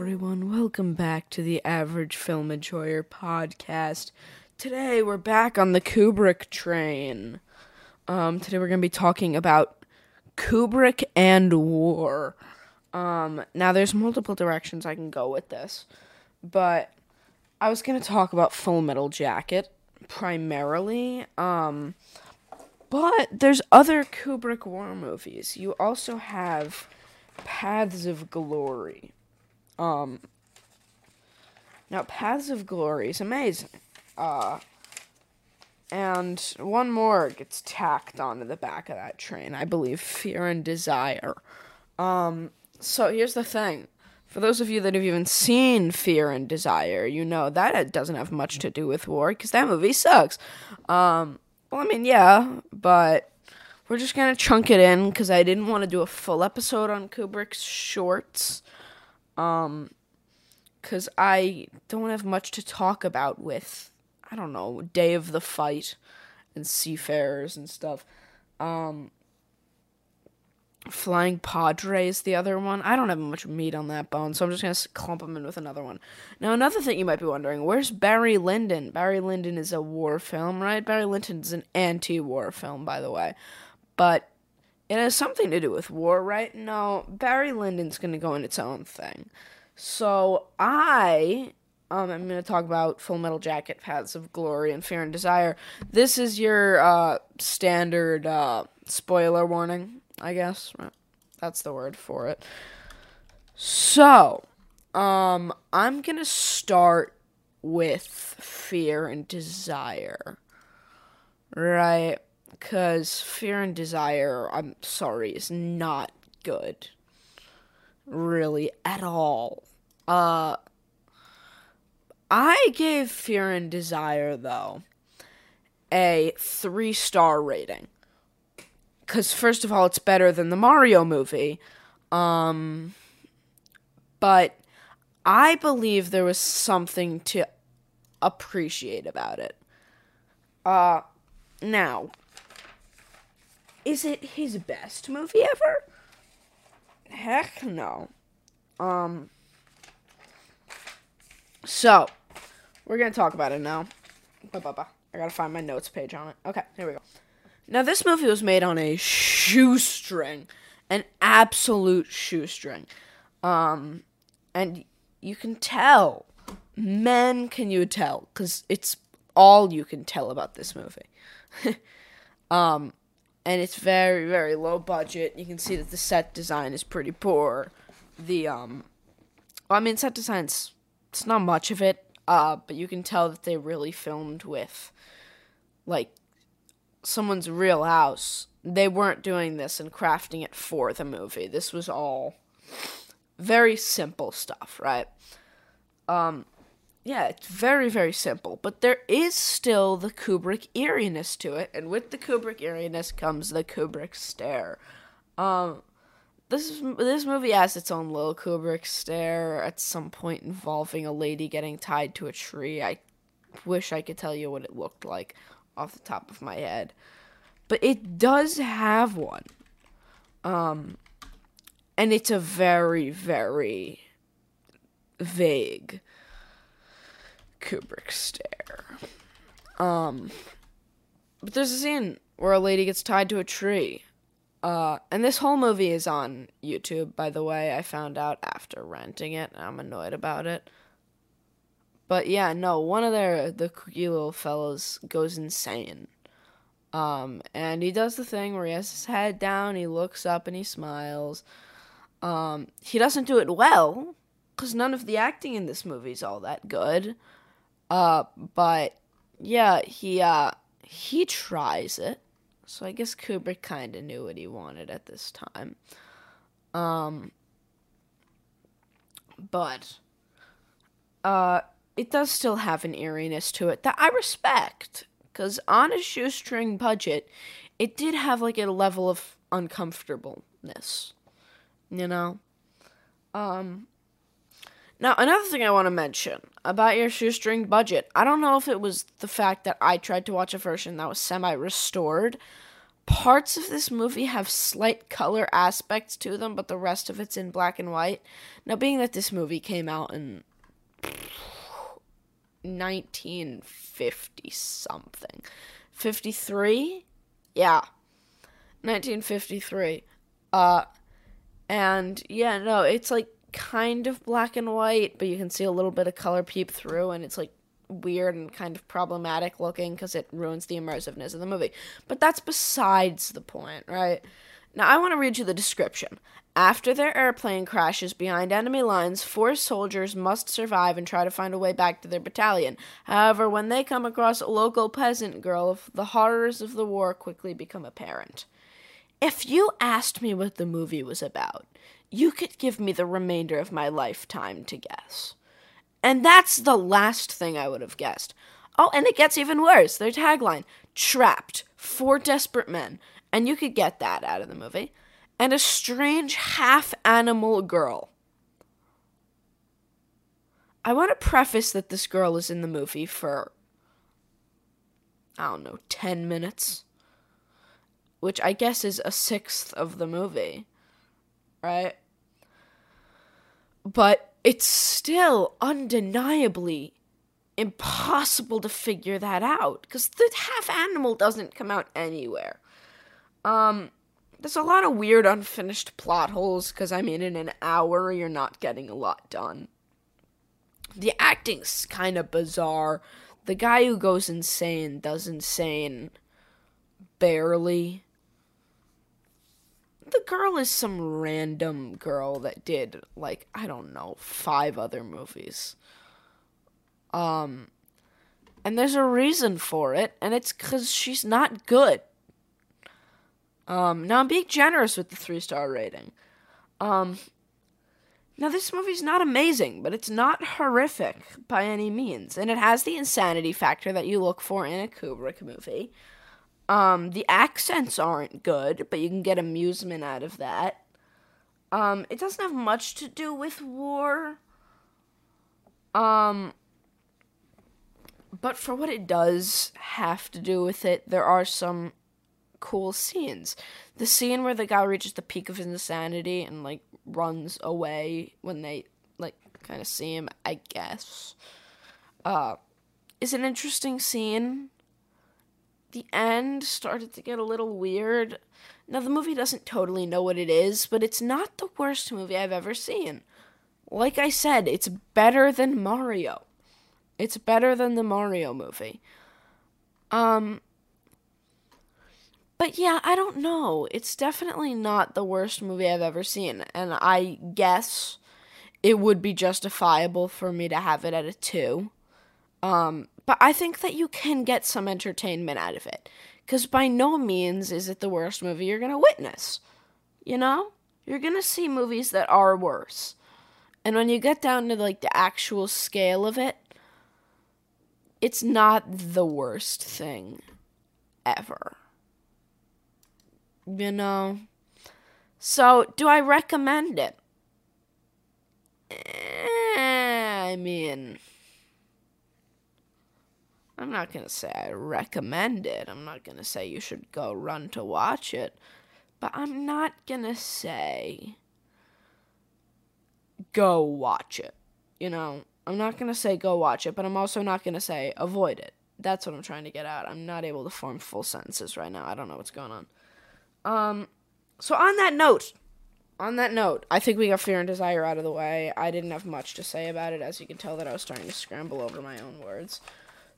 everyone. Welcome back to the Average Film Enjoyer podcast. Today we're back on the Kubrick train. Um, today we're going to be talking about Kubrick and war. Um, now there's multiple directions I can go with this, but I was going to talk about Full Metal Jacket primarily. Um, but there's other Kubrick war movies. You also have Paths of Glory. Um now Paths of Glory is amazing. Uh and one more gets tacked onto the back of that train. I believe Fear and Desire. Um so here's the thing. For those of you that have even seen Fear and Desire, you know that doesn't have much to do with war because that movie sucks. Um well, I mean, yeah, but we're just gonna chunk it in because I didn't want to do a full episode on Kubrick's shorts. Um, because I don't have much to talk about with, I don't know, Day of the Fight and Seafarers and stuff. Um, Flying Padre is the other one. I don't have much meat on that bone, so I'm just gonna clump them in with another one. Now, another thing you might be wondering: Where's Barry Lyndon? Barry Lyndon is a war film, right? Barry Lyndon is an anti-war film, by the way, but it has something to do with war, right? No, Barry Lyndon's gonna go in its own thing. So I um, I'm going to talk about Full Metal Jacket, Paths of Glory, and Fear and Desire. This is your uh, standard uh, spoiler warning. I guess. That's the word for it. So, um, I'm gonna start with fear and desire. Right? Because fear and desire, I'm sorry, is not good. Really, at all. Uh, I gave Fear and Desire, though, a three star rating because first of all, it's better than the Mario movie. Um, but I believe there was something to appreciate about it. Uh, now, is it his best movie ever? Heck no. Um, so, we're gonna talk about it now. Ba-ba-ba. I gotta find my notes page on it. Okay, here we go. Now, this movie was made on a shoestring, an absolute shoestring. Um, and you can tell, men can you tell, because it's all you can tell about this movie. um, and it's very, very low budget. You can see that the set design is pretty poor. The, um, I mean, set design's, it's not much of it, uh, but you can tell that they really filmed with, like, someone's real house. They weren't doing this and crafting it for the movie. This was all very simple stuff, right? Um, yeah, it's very, very simple. But there is still the Kubrick eeriness to it, and with the Kubrick eeriness comes the Kubrick stare. Um, this this movie has its own little Kubrick stare at some point involving a lady getting tied to a tree. I wish I could tell you what it looked like off the top of my head. But it does have one. Um and it's a very very vague Kubrick stare. Um but there's a scene where a lady gets tied to a tree. Uh, and this whole movie is on YouTube, by the way. I found out after renting it. I'm annoyed about it. But yeah, no, one of their the cookie little fellows goes insane. Um, and he does the thing where he has his head down, he looks up and he smiles. Um, he doesn't do it well, because none of the acting in this movie is all that good. Uh, but yeah, he uh he tries it. So I guess Kubrick kind of knew what he wanted at this time. Um, but uh it does still have an eeriness to it that I respect. Because on a shoestring budget, it did have like a level of uncomfortableness. You know? Um. Now, another thing I want to mention about your shoestring budget I don't know if it was the fact that I tried to watch a version that was semi restored, parts of this movie have slight color aspects to them, but the rest of it's in black and white. Now, being that this movie came out in 1950 something, 53? Yeah. 1953. Uh and yeah, no, it's like kind of black and white, but you can see a little bit of color peep through and it's like weird and kind of problematic looking because it ruins the immersiveness of the movie. But that's besides the point, right? Now, I want to read you the description. After their airplane crashes behind enemy lines, four soldiers must survive and try to find a way back to their battalion. However, when they come across a local peasant girl, the horrors of the war quickly become apparent. If you asked me what the movie was about, you could give me the remainder of my lifetime to guess. And that's the last thing I would have guessed. Oh, and it gets even worse. Their tagline Trapped, four desperate men. And you could get that out of the movie. And a strange half animal girl. I want to preface that this girl is in the movie for, I don't know, 10 minutes. Which I guess is a sixth of the movie. Right? But it's still undeniably impossible to figure that out because the half animal doesn't come out anywhere. Um, there's a lot of weird unfinished plot holes because I mean, in an hour, you're not getting a lot done. The acting's kind of bizarre. The guy who goes insane does insane barely the girl is some random girl that did like I don't know five other movies. Um, and there's a reason for it, and it's because she's not good. Um, now I'm being generous with the three star rating. Um, now this movie's not amazing, but it's not horrific by any means, and it has the insanity factor that you look for in a Kubrick movie. Um, the accents aren't good, but you can get amusement out of that. Um, it doesn't have much to do with war. Um, but for what it does have to do with it, there are some cool scenes. The scene where the guy reaches the peak of his insanity and like runs away when they like kind of see him, I guess. Uh, is an interesting scene the end started to get a little weird. Now, the movie doesn't totally know what it is, but it's not the worst movie I've ever seen. Like I said, it's better than Mario. It's better than the Mario movie. Um, but yeah, I don't know. It's definitely not the worst movie I've ever seen, and I guess it would be justifiable for me to have it at a 2. Um, but I think that you can get some entertainment out of it. Because by no means is it the worst movie you're going to witness. You know? You're going to see movies that are worse. And when you get down to like the actual scale of it, it's not the worst thing ever. You know? So, do I recommend it? Eh, I mean, I'm not going to say I recommend it. I'm not going to say you should go run to watch it. But I'm not going to say go watch it. You know, I'm not going to say go watch it, but I'm also not going to say avoid it. That's what I'm trying to get out. I'm not able to form full sentences right now. I don't know what's going on. Um so on that note, on that note, I think we got Fear and Desire out of the way. I didn't have much to say about it as you can tell that I was starting to scramble over my own words.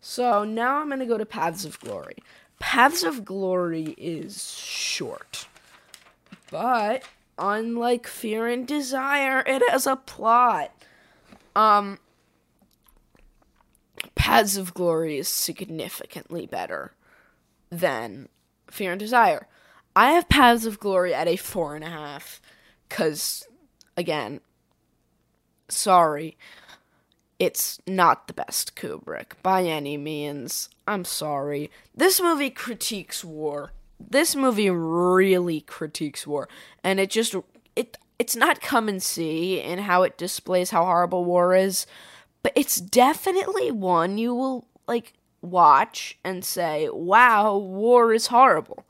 So now I'm going to go to Paths of Glory. Paths of Glory is short. But unlike Fear and Desire, it has a plot. Um Paths of Glory is significantly better than Fear and Desire. I have Paths of Glory at a four and a half. Cause again, sorry it's not the best Kubrick by any means. I'm sorry. This movie critiques war. This movie really critiques war, and it just it it's not come and see in how it displays how horrible war is, but it's definitely one you will like watch and say, "Wow, war is horrible."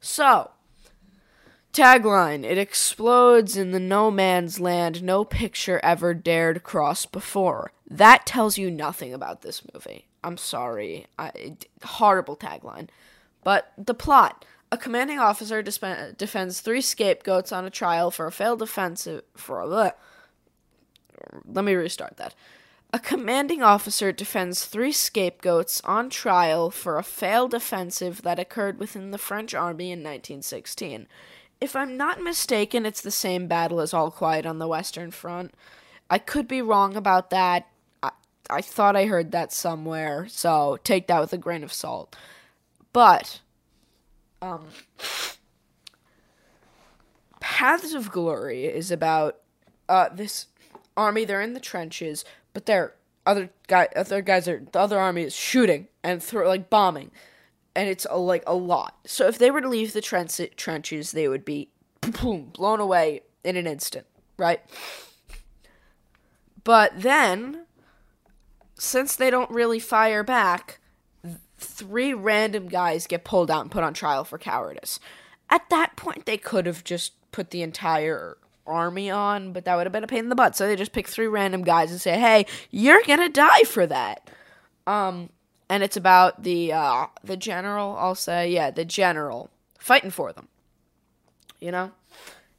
So, tagline It explodes in the no man's land no picture ever dared cross before. That tells you nothing about this movie. I'm sorry. I, horrible tagline. But the plot. A commanding officer disp- defends three scapegoats on a trial for a failed offensive for a. Let me restart that. A commanding officer defends three scapegoats on trial for a failed offensive that occurred within the French army in 1916. If I'm not mistaken, it's the same battle as All Quiet on the Western Front. I could be wrong about that. I, I thought I heard that somewhere, so take that with a grain of salt. But um, Paths of Glory is about uh, this army. They're in the trenches, but they're other guy, other guys are the other army is shooting and throw like bombing, and it's a, like a lot. So if they were to leave the trench- trenches, they would be boom, blown away in an instant, right? But then, since they don't really fire back, three random guys get pulled out and put on trial for cowardice. At that point, they could have just put the entire army on, but that would have been a pain in the butt. So they just pick three random guys and say, "Hey, you're gonna die for that." Um, and it's about the uh, the general. I'll say, yeah, the general fighting for them. You know,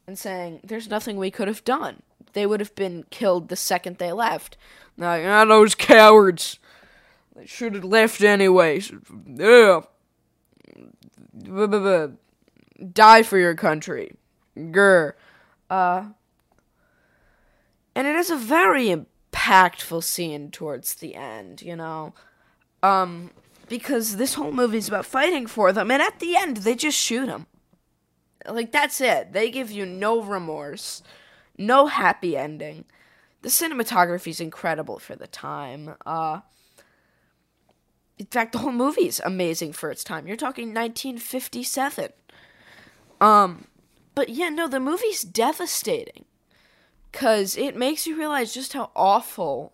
and saying, "There's nothing we could have done. They would have been killed the second they left." Like, ah, those cowards. They should have left anyways. Yeah. Die for your country. Grr. Uh, and it is a very impactful scene towards the end, you know. Um, because this whole movie is about fighting for them, and at the end, they just shoot them. Like, that's it. They give you no remorse, no happy ending. The cinematography is incredible for the time. Uh, in fact, the whole movie is amazing for its time. You're talking 1957. Um, but yeah, no, the movie's devastating because it makes you realize just how awful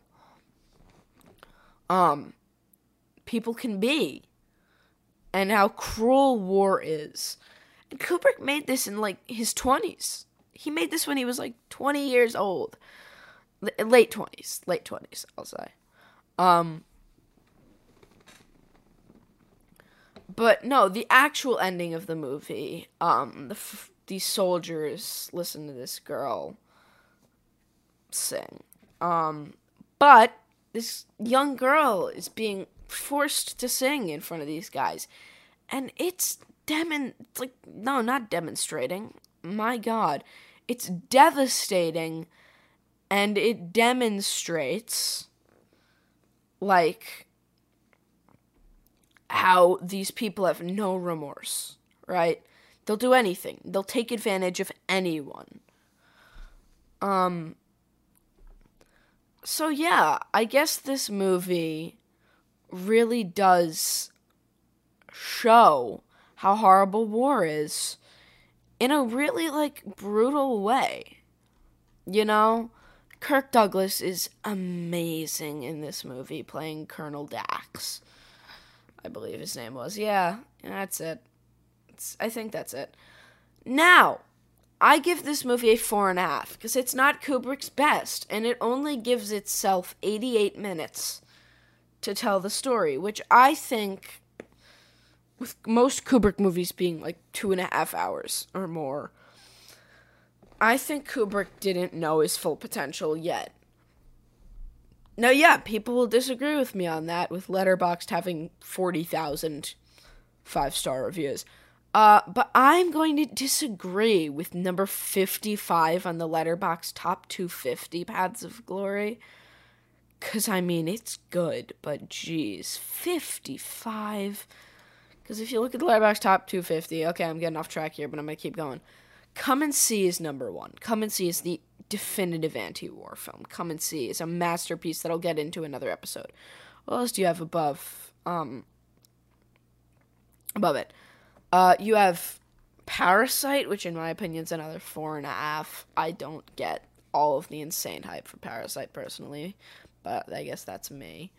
um people can be and how cruel war is. And Kubrick made this in like his 20s. He made this when he was like 20 years old. L- late 20s, late 20s, I'll say. Um but no, the actual ending of the movie, um the f- these soldiers listen to this girl sing. Um, but this young girl is being forced to sing in front of these guys. And it's demon like no, not demonstrating. My god. It's devastating and it demonstrates like how these people have no remorse, right? They'll do anything. They'll take advantage of anyone. Um so yeah, I guess this movie really does show how horrible war is in a really like brutal way. You know, Kirk Douglas is amazing in this movie playing Colonel Dax. I believe his name was. Yeah, that's it. It's, I think that's it. Now, I give this movie a four and a half because it's not Kubrick's best, and it only gives itself 88 minutes to tell the story, which I think, with most Kubrick movies being like two and a half hours or more, I think Kubrick didn't know his full potential yet. Now, yeah, people will disagree with me on that, with Letterboxd having 40,000 five star reviews. Uh, but I'm going to disagree with number 55 on the Letterboxd top 250 Paths of Glory. Because, I mean, it's good, but geez, 55. Because if you look at the Letterboxd top 250, okay, I'm getting off track here, but I'm going to keep going. Come and See is number one. Come and See is the definitive anti war film. Come and See is a masterpiece that I'll get into another episode. What else do you have above? Um, above it. Uh, you have Parasite, which in my opinion is another four and a half. I don't get all of the insane hype for Parasite personally, but I guess that's me.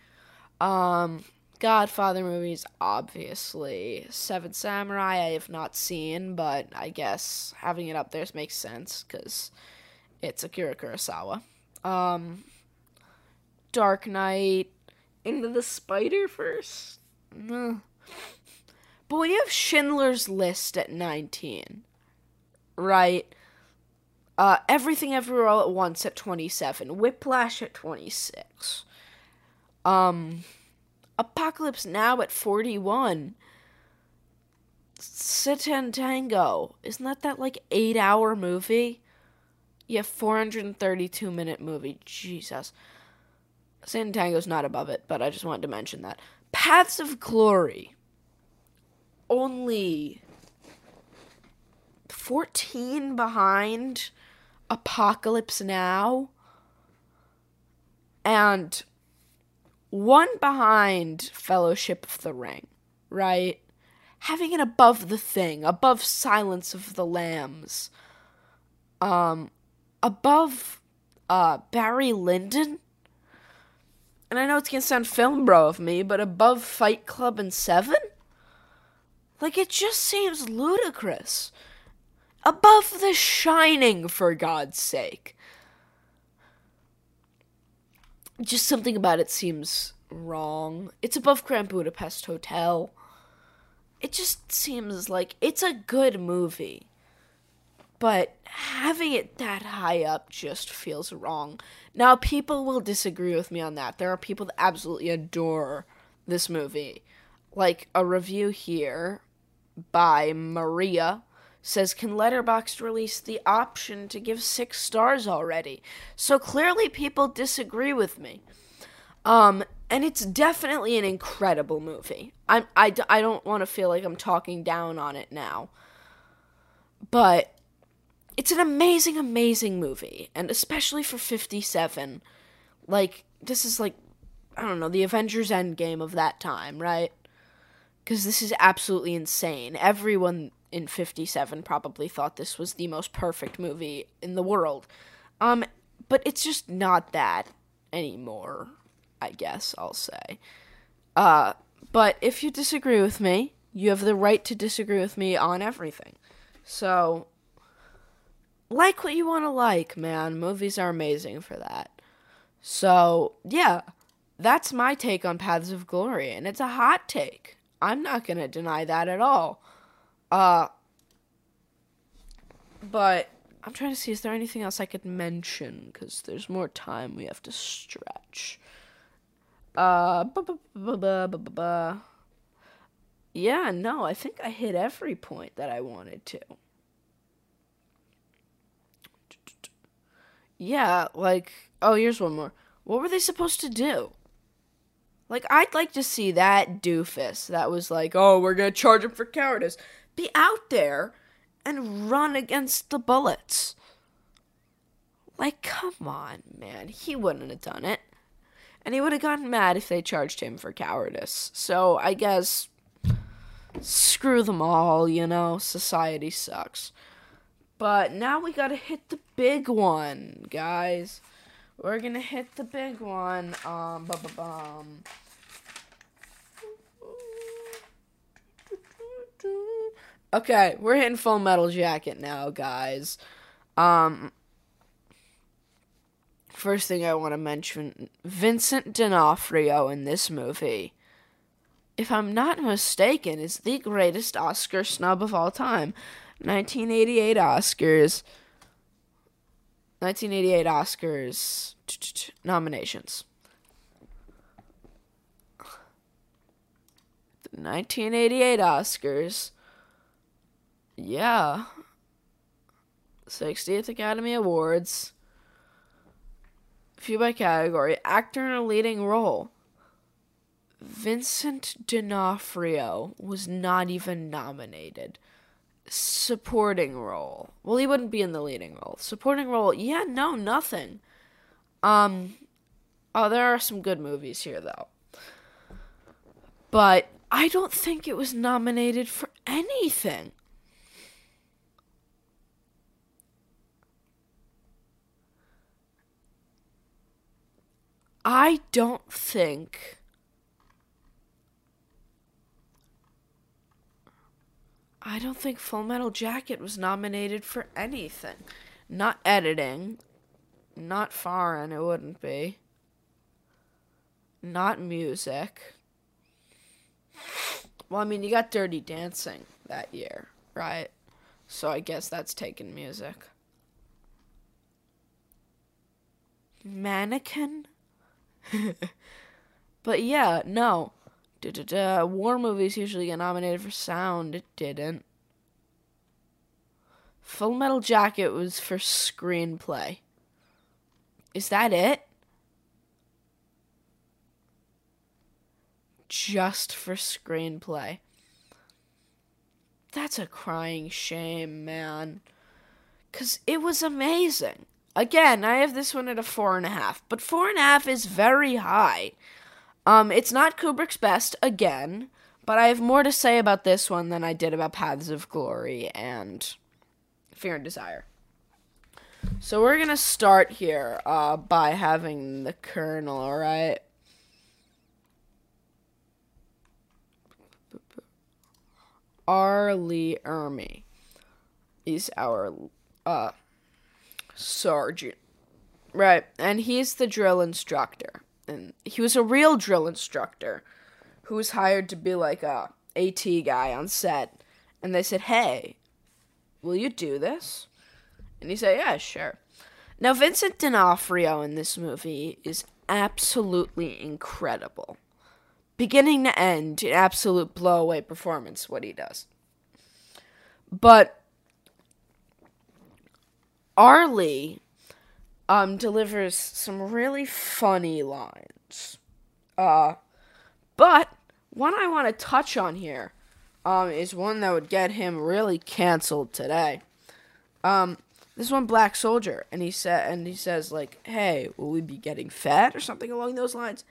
Um, Godfather movies, obviously. Seven Samurai, I have not seen, but I guess having it up there makes sense because it's Akira Kurosawa. Um, Dark Knight, Into the Spider Verse. But when you have Schindler's List at 19, right? Uh, Everything Everywhere All at Once at 27, Whiplash at 26. Um, Apocalypse Now at 41. Satantango. Isn't that that like 8 hour movie? Yeah, 432 minute movie. Jesus. Satantango's not above it, but I just wanted to mention that. Paths of Glory. Only 14 behind Apocalypse Now. And one behind Fellowship of the Ring, right? Having it above the thing, above Silence of the Lambs, um, above uh, Barry Lyndon. And I know it's gonna sound film bro of me, but above Fight Club and Seven? Like, it just seems ludicrous. Above The Shining, for God's sake just something about it seems wrong. It's above Grand Budapest Hotel. It just seems like it's a good movie. But having it that high up just feels wrong. Now, people will disagree with me on that. There are people that absolutely adore this movie. Like a review here by Maria says can Letterboxd release the option to give six stars already? So clearly people disagree with me. Um, and it's definitely an incredible movie. I'm, I, I don't want to feel like I'm talking down on it now. But it's an amazing, amazing movie. And especially for 57. Like, this is like, I don't know, the Avengers Endgame of that time, right? Because this is absolutely insane. Everyone in 57 probably thought this was the most perfect movie in the world. Um but it's just not that anymore, I guess I'll say. Uh but if you disagree with me, you have the right to disagree with me on everything. So like what you want to like, man. Movies are amazing for that. So, yeah, that's my take on Paths of Glory, and it's a hot take. I'm not going to deny that at all. Uh, but I'm trying to see is there anything else I could mention because there's more time we have to stretch. Uh, yeah, no, I think I hit every point that I wanted to. Yeah, like, oh, here's one more. What were they supposed to do? Like, I'd like to see that doofus that was like, oh, we're gonna charge him for cowardice be out there and run against the bullets. Like, come on, man. He wouldn't have done it. And he would have gotten mad if they charged him for cowardice. So I guess screw them all, you know? Society sucks. But now we gotta hit the big one, guys. We're gonna hit the big one. Um, bum, bum, bum. Okay, we're hitting Full Metal Jacket now, guys. Um, first thing I want to mention Vincent D'Onofrio in this movie, if I'm not mistaken, is the greatest Oscar snub of all time. 1988 Oscars. 1988 Oscars nominations. The 1988 Oscars yeah. 60th Academy Awards. A few by category. Actor in a leading role. Vincent D'Onofrio was not even nominated. Supporting role. Well, he wouldn't be in the leading role. Supporting role. Yeah, no, nothing. Um Oh, there are some good movies here though. But I don't think it was nominated for anything. I don't think. I don't think Full Metal Jacket was nominated for anything. Not editing. Not foreign, it wouldn't be. Not music. Well, I mean, you got Dirty Dancing that year, right? So I guess that's taken music. Mannequin? but yeah, no. Da-da-da. War movies usually get nominated for sound. It didn't. Full Metal Jacket was for screenplay. Is that it? Just for screenplay. That's a crying shame, man. Because it was amazing. Again, I have this one at a four and a half, but four and a half is very high. Um, it's not Kubrick's best, again, but I have more to say about this one than I did about Paths of Glory and Fear and Desire. So we're gonna start here uh, by having the Colonel, alright? R. Lee Ermey is our uh, sergeant. Right, and he's the drill instructor. And he was a real drill instructor who was hired to be like a AT guy on set. And they said, "Hey, will you do this?" And he said, "Yeah, sure." Now Vincent D'Onofrio in this movie is absolutely incredible. Beginning to end, an absolute blowaway performance what he does. But R. Lee um, delivers some really funny lines. Uh, but one I want to touch on here um, is one that would get him really canceled today. Um, this one black soldier, and he said, and he says like, "Hey, will we be getting fat or something along those lines?"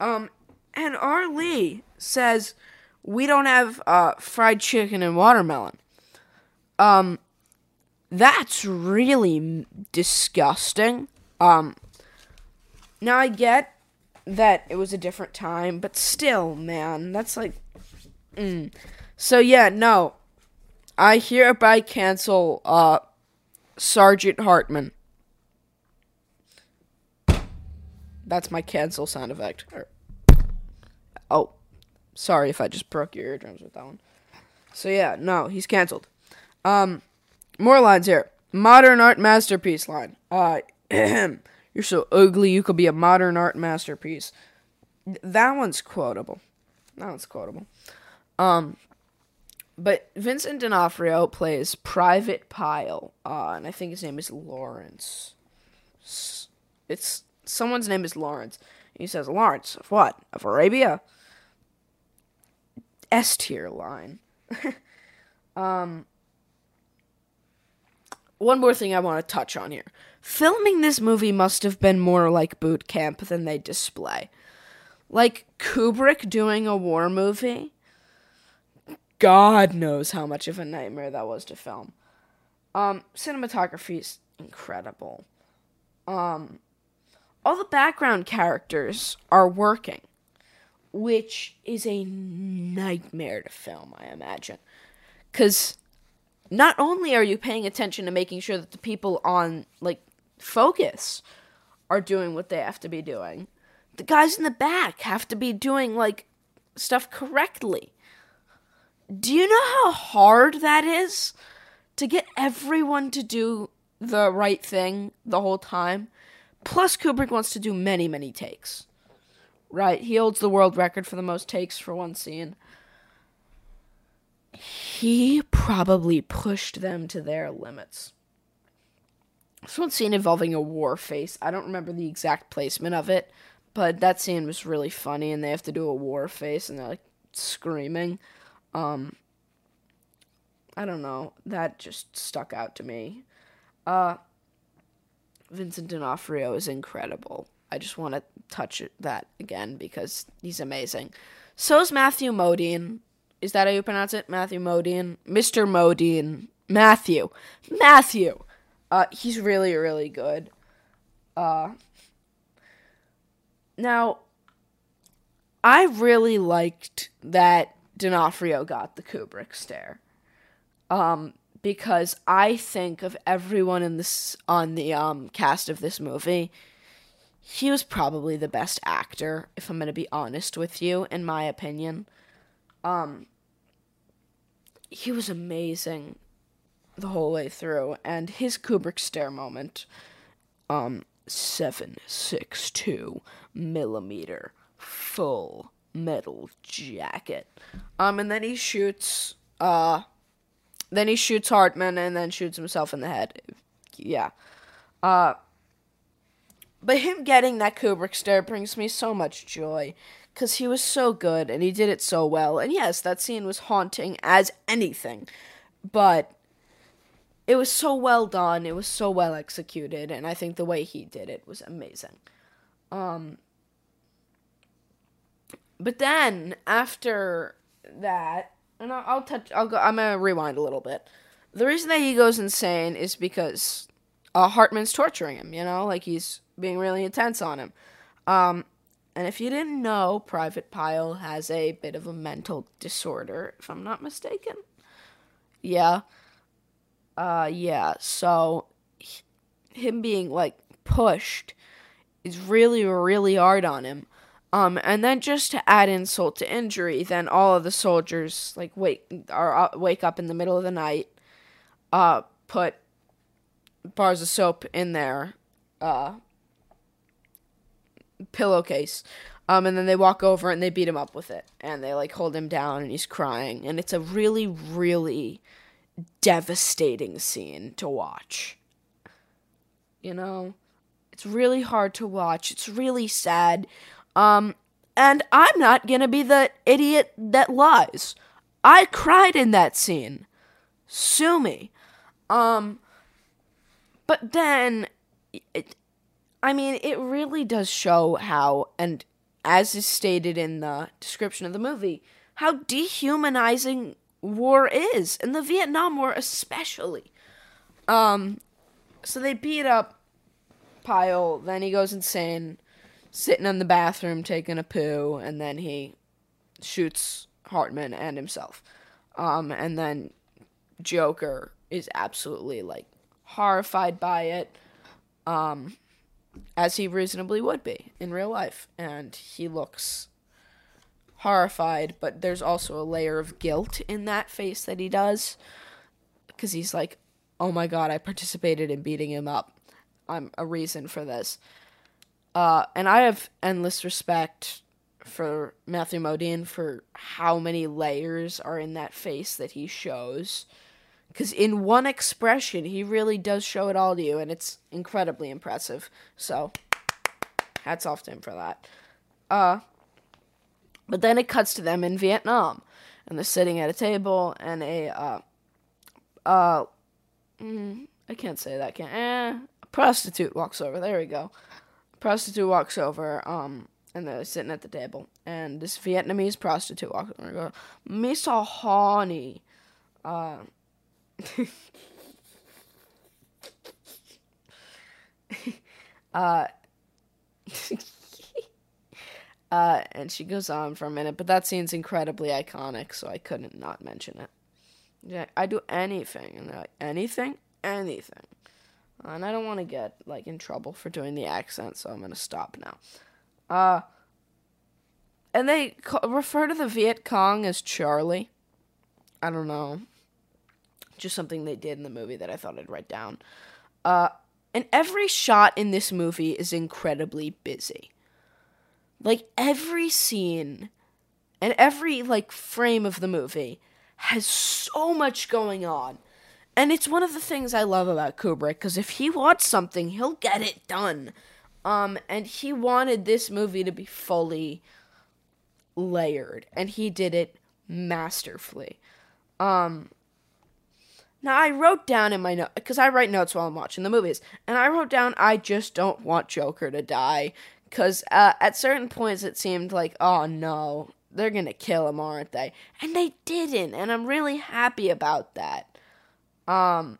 Um, and R. Lee says, "We don't have uh, fried chicken and watermelon." Um, that's really disgusting. Um, now I get that it was a different time, but still, man, that's like. Mm. So yeah, no, I hereby cancel uh, Sergeant Hartman. That's my cancel sound effect. Oh, sorry if I just broke your eardrums with that one. So yeah, no, he's canceled. Um, more lines here. Modern art masterpiece line. Uh, you're so ugly, you could be a modern art masterpiece. That one's quotable. That one's quotable. Um, but Vincent D'Onofrio plays Private Pyle, uh, and I think his name is Lawrence. It's someone's name is Lawrence. He says, "Lawrence of what? Of Arabia?" S tier line. um, one more thing I want to touch on here. Filming this movie must have been more like boot camp than they display. Like Kubrick doing a war movie. God knows how much of a nightmare that was to film. Um, cinematography is incredible. Um, all the background characters are working, which is a nightmare to film, I imagine. Because not only are you paying attention to making sure that the people on like focus are doing what they have to be doing, the guys in the back have to be doing like stuff correctly. Do you know how hard that is to get everyone to do the right thing the whole time? Plus, Kubrick wants to do many, many takes. Right? He holds the world record for the most takes for one scene he probably pushed them to their limits. This one scene involving a war face. I don't remember the exact placement of it, but that scene was really funny, and they have to do a war face, and they're like screaming. Um, I don't know. That just stuck out to me. Uh, Vincent D'Onofrio is incredible. I just want to touch that again because he's amazing. So is Matthew Modine. Is that how you pronounce it? Matthew Modine? Mr. Modine. Matthew. Matthew. Uh, he's really, really good. Uh, now, I really liked that D'Onofrio got the Kubrick stare. Um, because I think of everyone in this on the um cast of this movie, he was probably the best actor, if I'm gonna be honest with you, in my opinion. Um he was amazing the whole way through, and his Kubrick stare moment, um, seven six two millimeter full metal jacket. Um, and then he shoots, uh, then he shoots Hartman and then shoots himself in the head. Yeah. Uh, but him getting that Kubrick stare brings me so much joy because he was so good and he did it so well. And yes, that scene was haunting as anything, but it was so well done. It was so well executed, and I think the way he did it was amazing. Um, but then after that, and I'll, I'll touch. I'll go. I'm gonna rewind a little bit. The reason that he goes insane is because uh, Hartman's torturing him. You know, like he's being really intense on him. Um, and if you didn't know, Private Pyle has a bit of a mental disorder, if I'm not mistaken. Yeah. Uh, yeah. So, him being like pushed is really, really hard on him. Um, and then just to add insult to injury, then all of the soldiers like wake are uh, wake up in the middle of the night, uh, put bars of soap in their uh pillowcase, um, and then they walk over and they beat him up with it, and they like hold him down, and he's crying, and it's a really, really devastating scene to watch. You know, it's really hard to watch. It's really sad. Um, and I'm not gonna be the idiot that lies. I cried in that scene. Sue me. Um, but then, it, I mean, it really does show how, and as is stated in the description of the movie, how dehumanizing war is, and the Vietnam War especially. Um, so they beat up Pyle, then he goes insane sitting in the bathroom taking a poo, and then he shoots Hartman and himself. Um, and then Joker is absolutely like horrified by it, um, as he reasonably would be in real life, and he looks horrified, but there's also a layer of guilt in that face that he does, because he's like, "Oh my god, I participated in beating him up. I'm a reason for this." Uh, and I have endless respect for Matthew Modine for how many layers are in that face that he shows. Because in one expression, he really does show it all to you, and it's incredibly impressive. So, hats off to him for that. Uh, but then it cuts to them in Vietnam, and they're sitting at a table, and a uh, uh, mm, I can't say that. Can eh, a prostitute walks over. There we go prostitute walks over, um, and they're sitting at the table, and this Vietnamese prostitute walks over and goes, Miss Honey, uh, uh, uh, and she goes on for a minute, but that scene's incredibly iconic, so I couldn't not mention it. Yeah, I do anything, and they're like, anything, anything and I don't want to get like in trouble for doing the accent, so I'm gonna stop now. Uh, and they refer to the Viet Cong as Charlie. I don't know, just something they did in the movie that I thought I'd write down. Uh, and every shot in this movie is incredibly busy. Like every scene and every like frame of the movie has so much going on and it's one of the things I love about Kubrick because if he wants something, he'll get it done. Um, and he wanted this movie to be fully layered, and he did it masterfully. Um, now I wrote down in my note because I write notes while I'm watching the movies, and I wrote down I just don't want Joker to die because uh, at certain points it seemed like oh no they're gonna kill him aren't they? And they didn't, and I'm really happy about that. Um,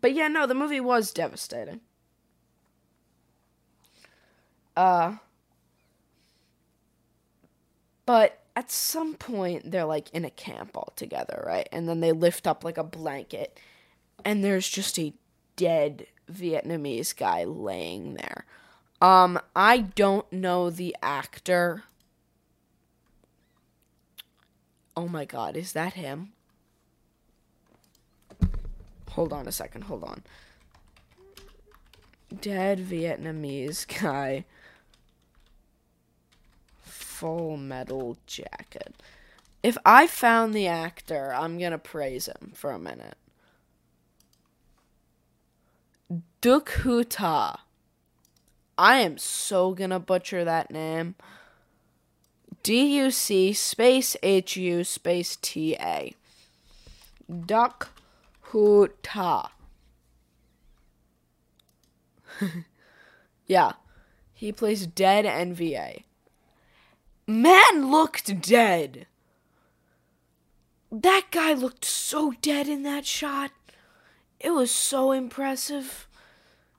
but yeah, no, the movie was devastating. Uh, but at some point they're like in a camp all together, right? And then they lift up like a blanket and there's just a dead Vietnamese guy laying there. Um I don't know the actor. Oh my god, is that him? Hold on a second, hold on. Dead Vietnamese guy full metal jacket. If I found the actor, I'm gonna praise him for a minute. Duc Hu I am so gonna butcher that name. D U C space H U space T A. Duc Hu Ta. yeah. He plays dead NVA. Man looked dead. That guy looked so dead in that shot. It was so impressive.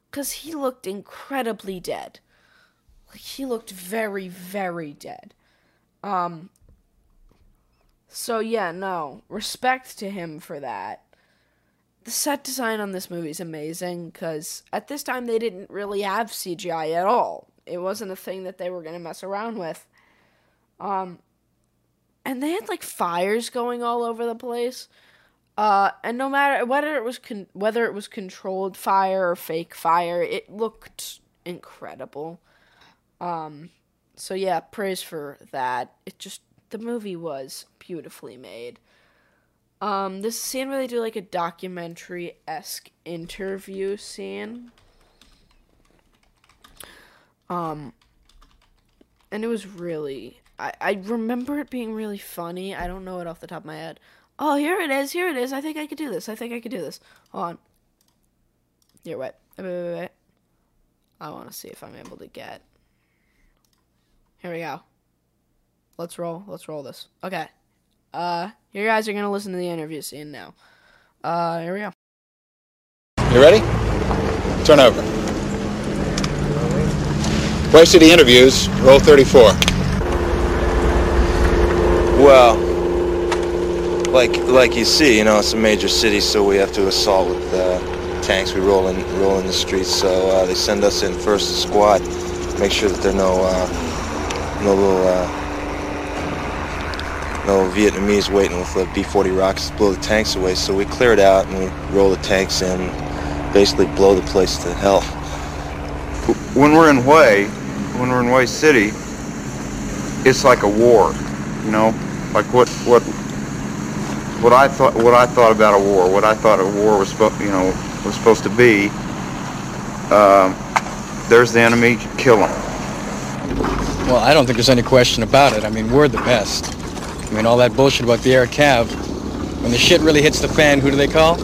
Because he looked incredibly dead. Like, he looked very, very dead. Um. So, yeah, no. Respect to him for that. The set design on this movie is amazing because at this time they didn't really have CGI at all. It wasn't a thing that they were going to mess around with. Um, and they had like fires going all over the place. Uh, and no matter whether it was con- whether it was controlled fire or fake fire, it looked incredible. Um, so yeah, praise for that. It just the movie was beautifully made. Um, this scene where they do like a documentary esque interview scene. Um, and it was really I, I remember it being really funny. I don't know it off the top of my head. Oh, here it is. Here it is. I think I could do this. I think I could do this. Hold on. Here, wait. Wait, wait, wait. I want to see if I'm able to get. Here we go. Let's roll. Let's roll this. Okay. Uh, you guys are gonna listen to the interview scene now. Uh, here we go. You ready? Turn over. Of the interviews. Roll 34. Well, like like you see, you know, it's a major city, so we have to assault with uh, tanks. We roll in roll in the streets, so uh, they send us in first squad, make sure that there are no uh, no little uh, no Vietnamese waiting with the B-40 rockets to blow the tanks away. So we clear it out and we roll the tanks in, basically blow the place to hell. When we're in Hue, when we're in Hue City, it's like a war, you know like what what what I thought what I thought about a war, what I thought a war was supposed you know was supposed to be. Uh, there's the enemy, kill them. Well, I don't think there's any question about it. I mean, we're the best. I mean, all that bullshit about the air cav. When the shit really hits the fan, who do they call?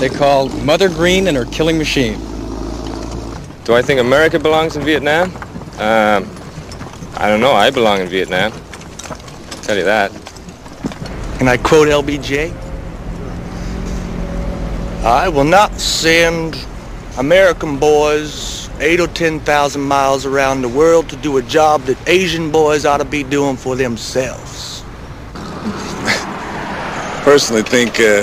They call Mother Green and her killing machine. Do I think America belongs in Vietnam? Um, I don't know. I belong in Vietnam. I'll tell you that. Can I quote LBJ? I will not send American boys eight or ten thousand miles around the world to do a job that Asian boys ought to be doing for themselves. Personally, think uh,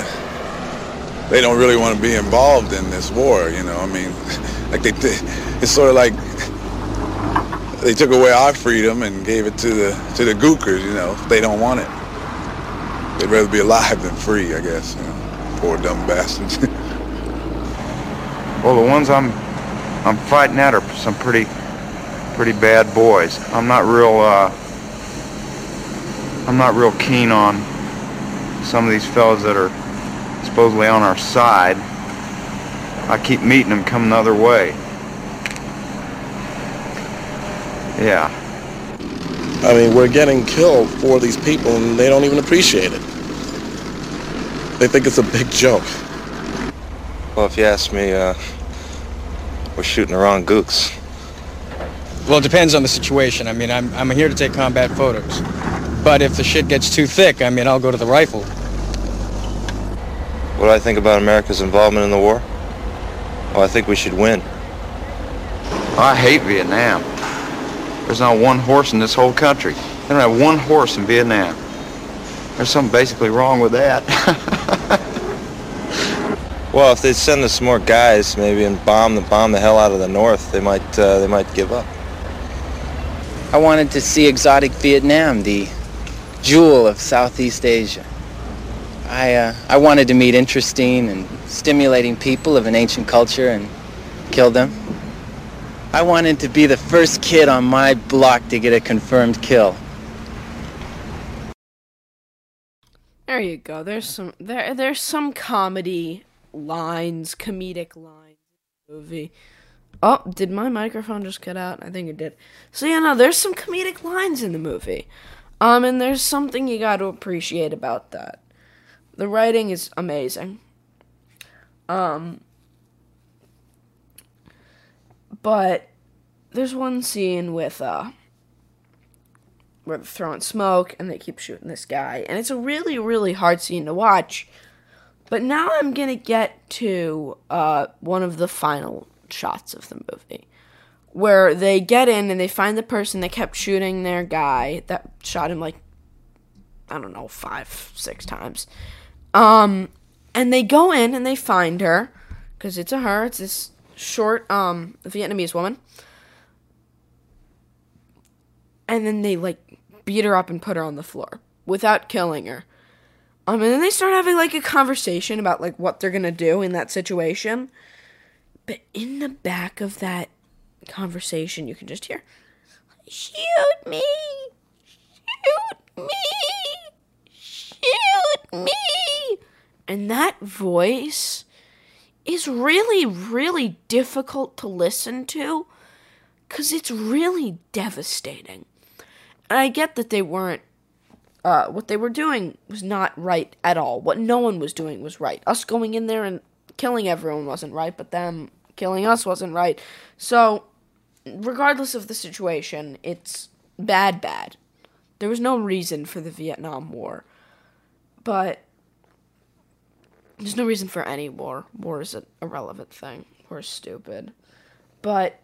they don't really want to be involved in this war. You know, I mean, like they, it's sort of like they took away our freedom and gave it to the to the gookers. You know, they don't want it. They'd rather be alive than free, I guess. You know, poor dumb bastards. well, the ones I'm I'm fighting at are some pretty pretty bad boys. I'm not real uh, I'm not real keen on some of these fellows that are supposedly on our side. I keep meeting them coming the other way. Yeah. I mean, we're getting killed for these people and they don't even appreciate it. They think it's a big joke. Well, if you ask me, uh, we're shooting the wrong gooks. Well, it depends on the situation. I mean, I'm, I'm here to take combat photos. But if the shit gets too thick, I mean, I'll go to the rifle. What do I think about America's involvement in the war? Well, I think we should win. I hate Vietnam. There's not one horse in this whole country. They don't have one horse in Vietnam. There's something basically wrong with that. Well, if they send us more guys, maybe, and bomb the bomb the hell out of the north, they might uh, they might give up. I wanted to see exotic Vietnam, the jewel of Southeast Asia. I, uh, I wanted to meet interesting and stimulating people of an ancient culture and kill them. I wanted to be the first kid on my block to get a confirmed kill. There you go. There's some there there's some comedy lines, comedic lines in the movie. Oh, did my microphone just cut out? I think it did. So yeah, no, there's some comedic lines in the movie. Um, and there's something you got to appreciate about that. The writing is amazing. Um, but there's one scene with uh where they're throwing smoke and they keep shooting this guy, and it's a really, really hard scene to watch. But now I'm gonna get to uh, one of the final shots of the movie, where they get in and they find the person that kept shooting their guy that shot him like I don't know five, six times. Um, and they go in and they find her because it's a her. It's this short um Vietnamese woman. And then they like beat her up and put her on the floor without killing her. Um, and then they start having like a conversation about like what they're gonna do in that situation. But in the back of that conversation, you can just hear, "Shoot me, shoot me, shoot me," and that voice is really, really difficult to listen to because it's really devastating. And I get that they weren't uh, what they were doing was not right at all. What no one was doing was right. Us going in there and killing everyone wasn't right, but them killing us wasn't right. So, regardless of the situation, it's bad, bad. There was no reason for the Vietnam War. But there's no reason for any war. War is an irrelevant thing. Is stupid. But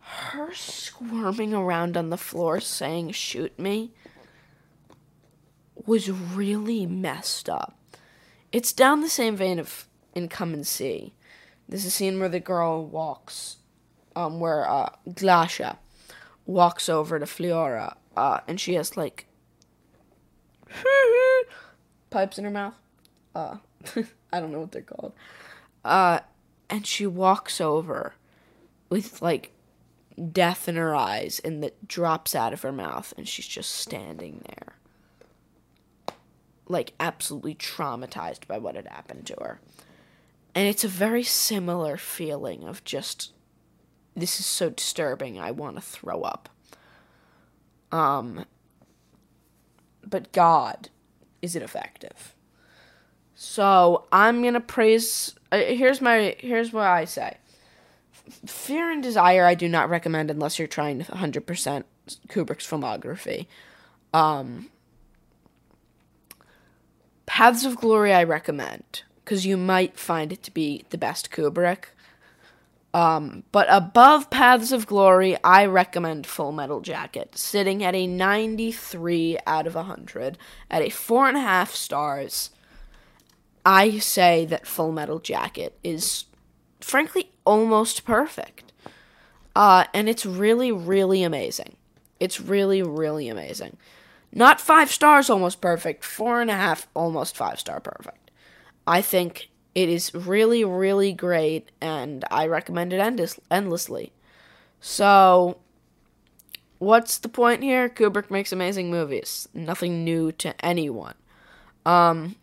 her squirming around on the floor saying, shoot me, was really messed up. It's down the same vein of in Come and See. There's a scene where the girl walks, um, where uh, Glasha walks over to Fliora, uh, and she has like pipes in her mouth. Uh, I don't know what they're called. Uh, and she walks over with like death in her eyes, and that drops out of her mouth, and she's just standing there like absolutely traumatized by what had happened to her. And it's a very similar feeling of just this is so disturbing, I want to throw up. Um but God is it effective? So, I'm going to praise uh, here's my here's what I say. Fear and Desire I do not recommend unless you're trying 100% Kubrick's filmography. Um Paths of Glory I recommend because you might find it to be the best Kubrick. Um, but above Paths of Glory, I recommend Full Metal Jacket, sitting at a 93 out of 100, at a 4.5 stars. I say that Full Metal Jacket is, frankly, almost perfect. Uh, and it's really, really amazing. It's really, really amazing. Not five stars almost perfect, four and a half almost five star perfect. I think it is really, really great, and I recommend it endless- endlessly. So, what's the point here? Kubrick makes amazing movies. Nothing new to anyone. Um,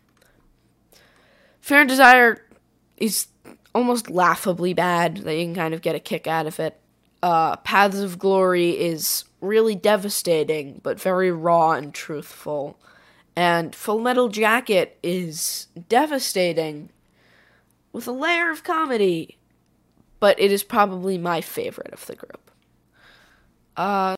Fear and Desire is almost laughably bad. That you can kind of get a kick out of it. Uh, Paths of Glory is really devastating, but very raw and truthful. And Full Metal Jacket is devastating with a layer of comedy, but it is probably my favorite of the group. Uh,